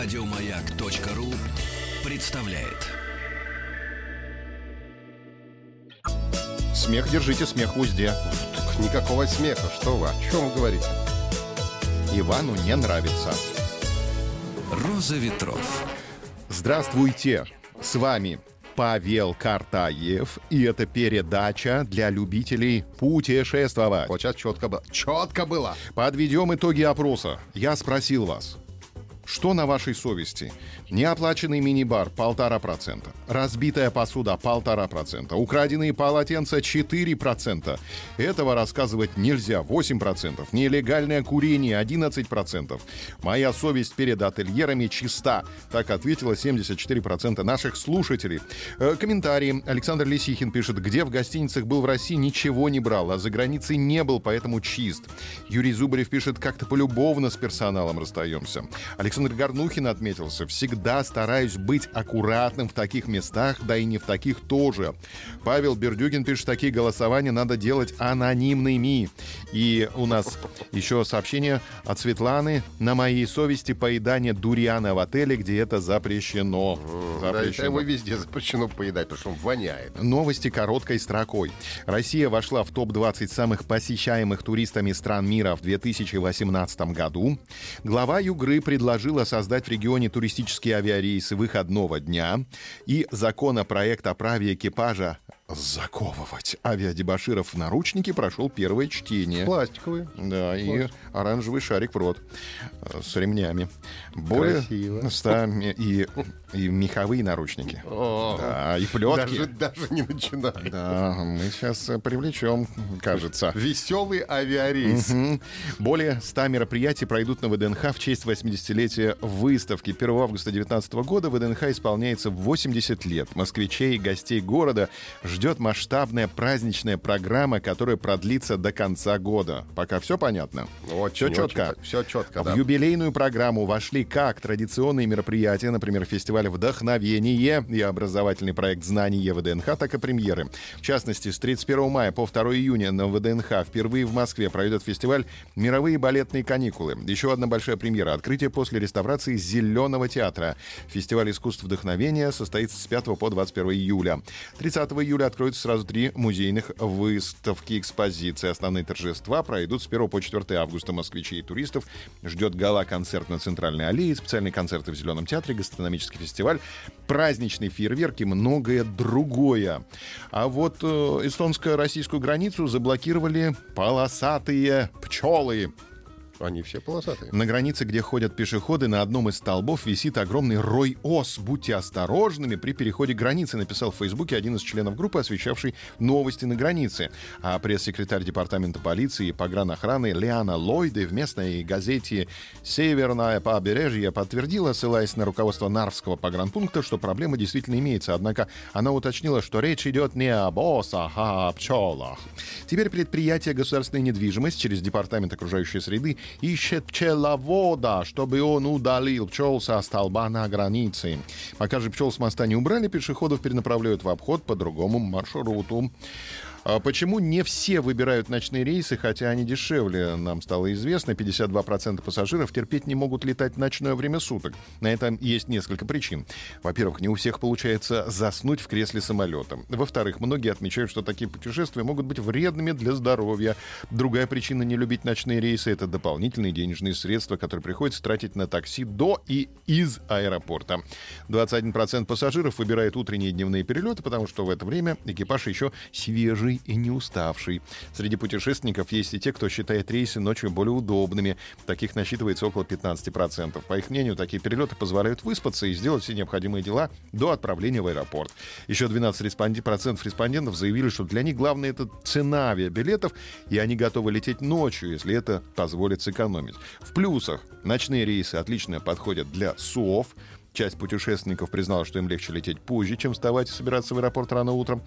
Радиомаяк.ру представляет. Смех держите, смех в узде. Так никакого смеха, что вы, о чем вы говорите? Ивану не нравится. Роза ветров. Здравствуйте, с вами Павел Картаев, и это передача для любителей путешествовать. Вот сейчас четко было. Четко было. Подведем итоги опроса. Я спросил вас, что на вашей совести? Неоплаченный мини-бар – полтора процента. Разбитая посуда – полтора процента. Украденные полотенца – 4 процента. Этого рассказывать нельзя – 8 процентов. Нелегальное курение – 11 процентов. Моя совесть перед ательерами чиста. Так ответило 74 процента наших слушателей. Э, комментарии. Александр Лисихин пишет, где в гостиницах был в России, ничего не брал, а за границей не был, поэтому чист. Юрий Зубарев пишет, как-то полюбовно с персоналом расстаемся. Александр Горнухин отметился, всегда стараюсь быть аккуратным в таких местах, да и не в таких тоже. Павел Бердюгин пишет, такие голосования надо делать анонимными. И у нас еще сообщение от Светланы. На моей совести поедание дуриана в отеле, где это запрещено. Да, Запрещено. его везде запрещено поедать, потому что он воняет. Новости короткой строкой. Россия вошла в топ-20 самых посещаемых туристами стран мира в 2018 году. Глава Югры предложила создать в регионе туристические авиарейсы выходного дня. И законопроект о праве экипажа заковывать авиадебаширов в наручники прошел первое чтение. Пластиковые. Да, и оранжевый шарик в рот э, с ремнями. Более Красиво. 100 ме- и, и меховые наручники. О, Да, и плетки. Даже, даже не начинай. Да, мы сейчас э, привлечем, кажется. Веселый авиарейс. Мгм. Более 100 мероприятий пройдут на ВДНХ в честь 80-летия выставки. 1 августа 2019 года ВДНХ исполняется 80 лет. Москвичей и гостей города ждет масштабная праздничная программа, которая продлится до конца года. Пока все понятно? Очень, Все четко. Все четко, В да. юбилейную программу вошли как традиционные мероприятия, например, фестиваль «Вдохновение» и образовательный проект «Знание ВДНХ», так и премьеры. В частности, с 31 мая по 2 июня на ВДНХ впервые в Москве пройдет фестиваль «Мировые балетные каникулы». Еще одна большая премьера — открытие после реставрации Зеленого театра. Фестиваль искусств вдохновения состоится с 5 по 21 июля. 30 июля откроются сразу три музейных выставки экспозиции. Основные торжества пройдут с 1 по 4 августа. Москвичей и туристов ждет гала-концерт на Центральной аллее, специальные концерты в Зеленом театре, гастрономический фестиваль, праздничный фейерверк и многое другое. А вот э, эстонско-российскую границу заблокировали полосатые пчелы. Они все полосатые. На границе, где ходят пешеходы, на одном из столбов висит огромный рой ос. Будьте осторожными при переходе границы, написал в Фейсбуке один из членов группы, освещавший новости на границе. А пресс-секретарь департамента полиции и погранохраны Лиана Ллойды в местной газете «Северное побережье» подтвердила, ссылаясь на руководство Нарвского погранпункта, что проблема действительно имеется. Однако она уточнила, что речь идет не об осах, а о пчелах. Теперь предприятие государственной недвижимости через департамент окружающей среды ищет пчеловода, чтобы он удалил пчел со столба на границе. Пока же пчел с моста не убрали, пешеходов перенаправляют в обход по другому маршруту. А Почему не все выбирают ночные рейсы, хотя они дешевле? Нам стало известно, 52% пассажиров терпеть не могут летать в ночное время суток. На это есть несколько причин. Во-первых, не у всех получается заснуть в кресле самолета. Во-вторых, многие отмечают, что такие путешествия могут быть вредными для здоровья. Другая причина не любить ночные рейсы — это дополнительные денежные средства, которые приходится тратить на такси до и из аэропорта. 21% пассажиров выбирает утренние и дневные перелеты, потому что в это время экипаж еще свежий и не уставший. Среди путешественников есть и те, кто считает рейсы ночью более удобными. Таких насчитывается около 15%. По их мнению, такие перелеты позволяют выспаться и сделать все необходимые дела до отправления в аэропорт. Еще 12 респонди- процентов респондентов заявили, что для них главное это цена авиабилетов, и они готовы лететь ночью, если это позволит сэкономить. В плюсах ночные рейсы отлично подходят для СУОВ, Часть путешественников признала, что им легче лететь позже, чем вставать и собираться в аэропорт рано утром.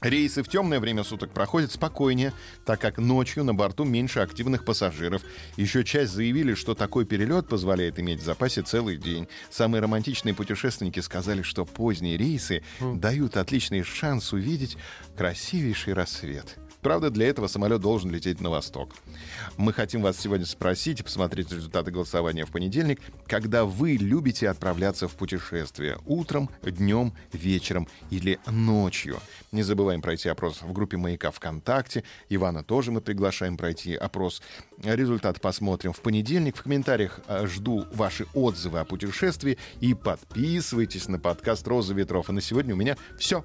Рейсы в темное время суток проходят спокойнее, так как ночью на борту меньше активных пассажиров. Еще часть заявили, что такой перелет позволяет иметь в запасе целый день. Самые романтичные путешественники сказали, что поздние рейсы дают отличный шанс увидеть красивейший рассвет. Правда, для этого самолет должен лететь на восток. Мы хотим вас сегодня спросить и посмотреть результаты голосования в понедельник, когда вы любите отправляться в путешествие. Утром, днем, вечером или ночью. Не забываем пройти опрос в группе «Маяка ВКонтакте». Ивана тоже мы приглашаем пройти опрос. Результат посмотрим в понедельник. В комментариях э, жду ваши отзывы о путешествии. И подписывайтесь на подкаст «Роза ветров». И на сегодня у меня все.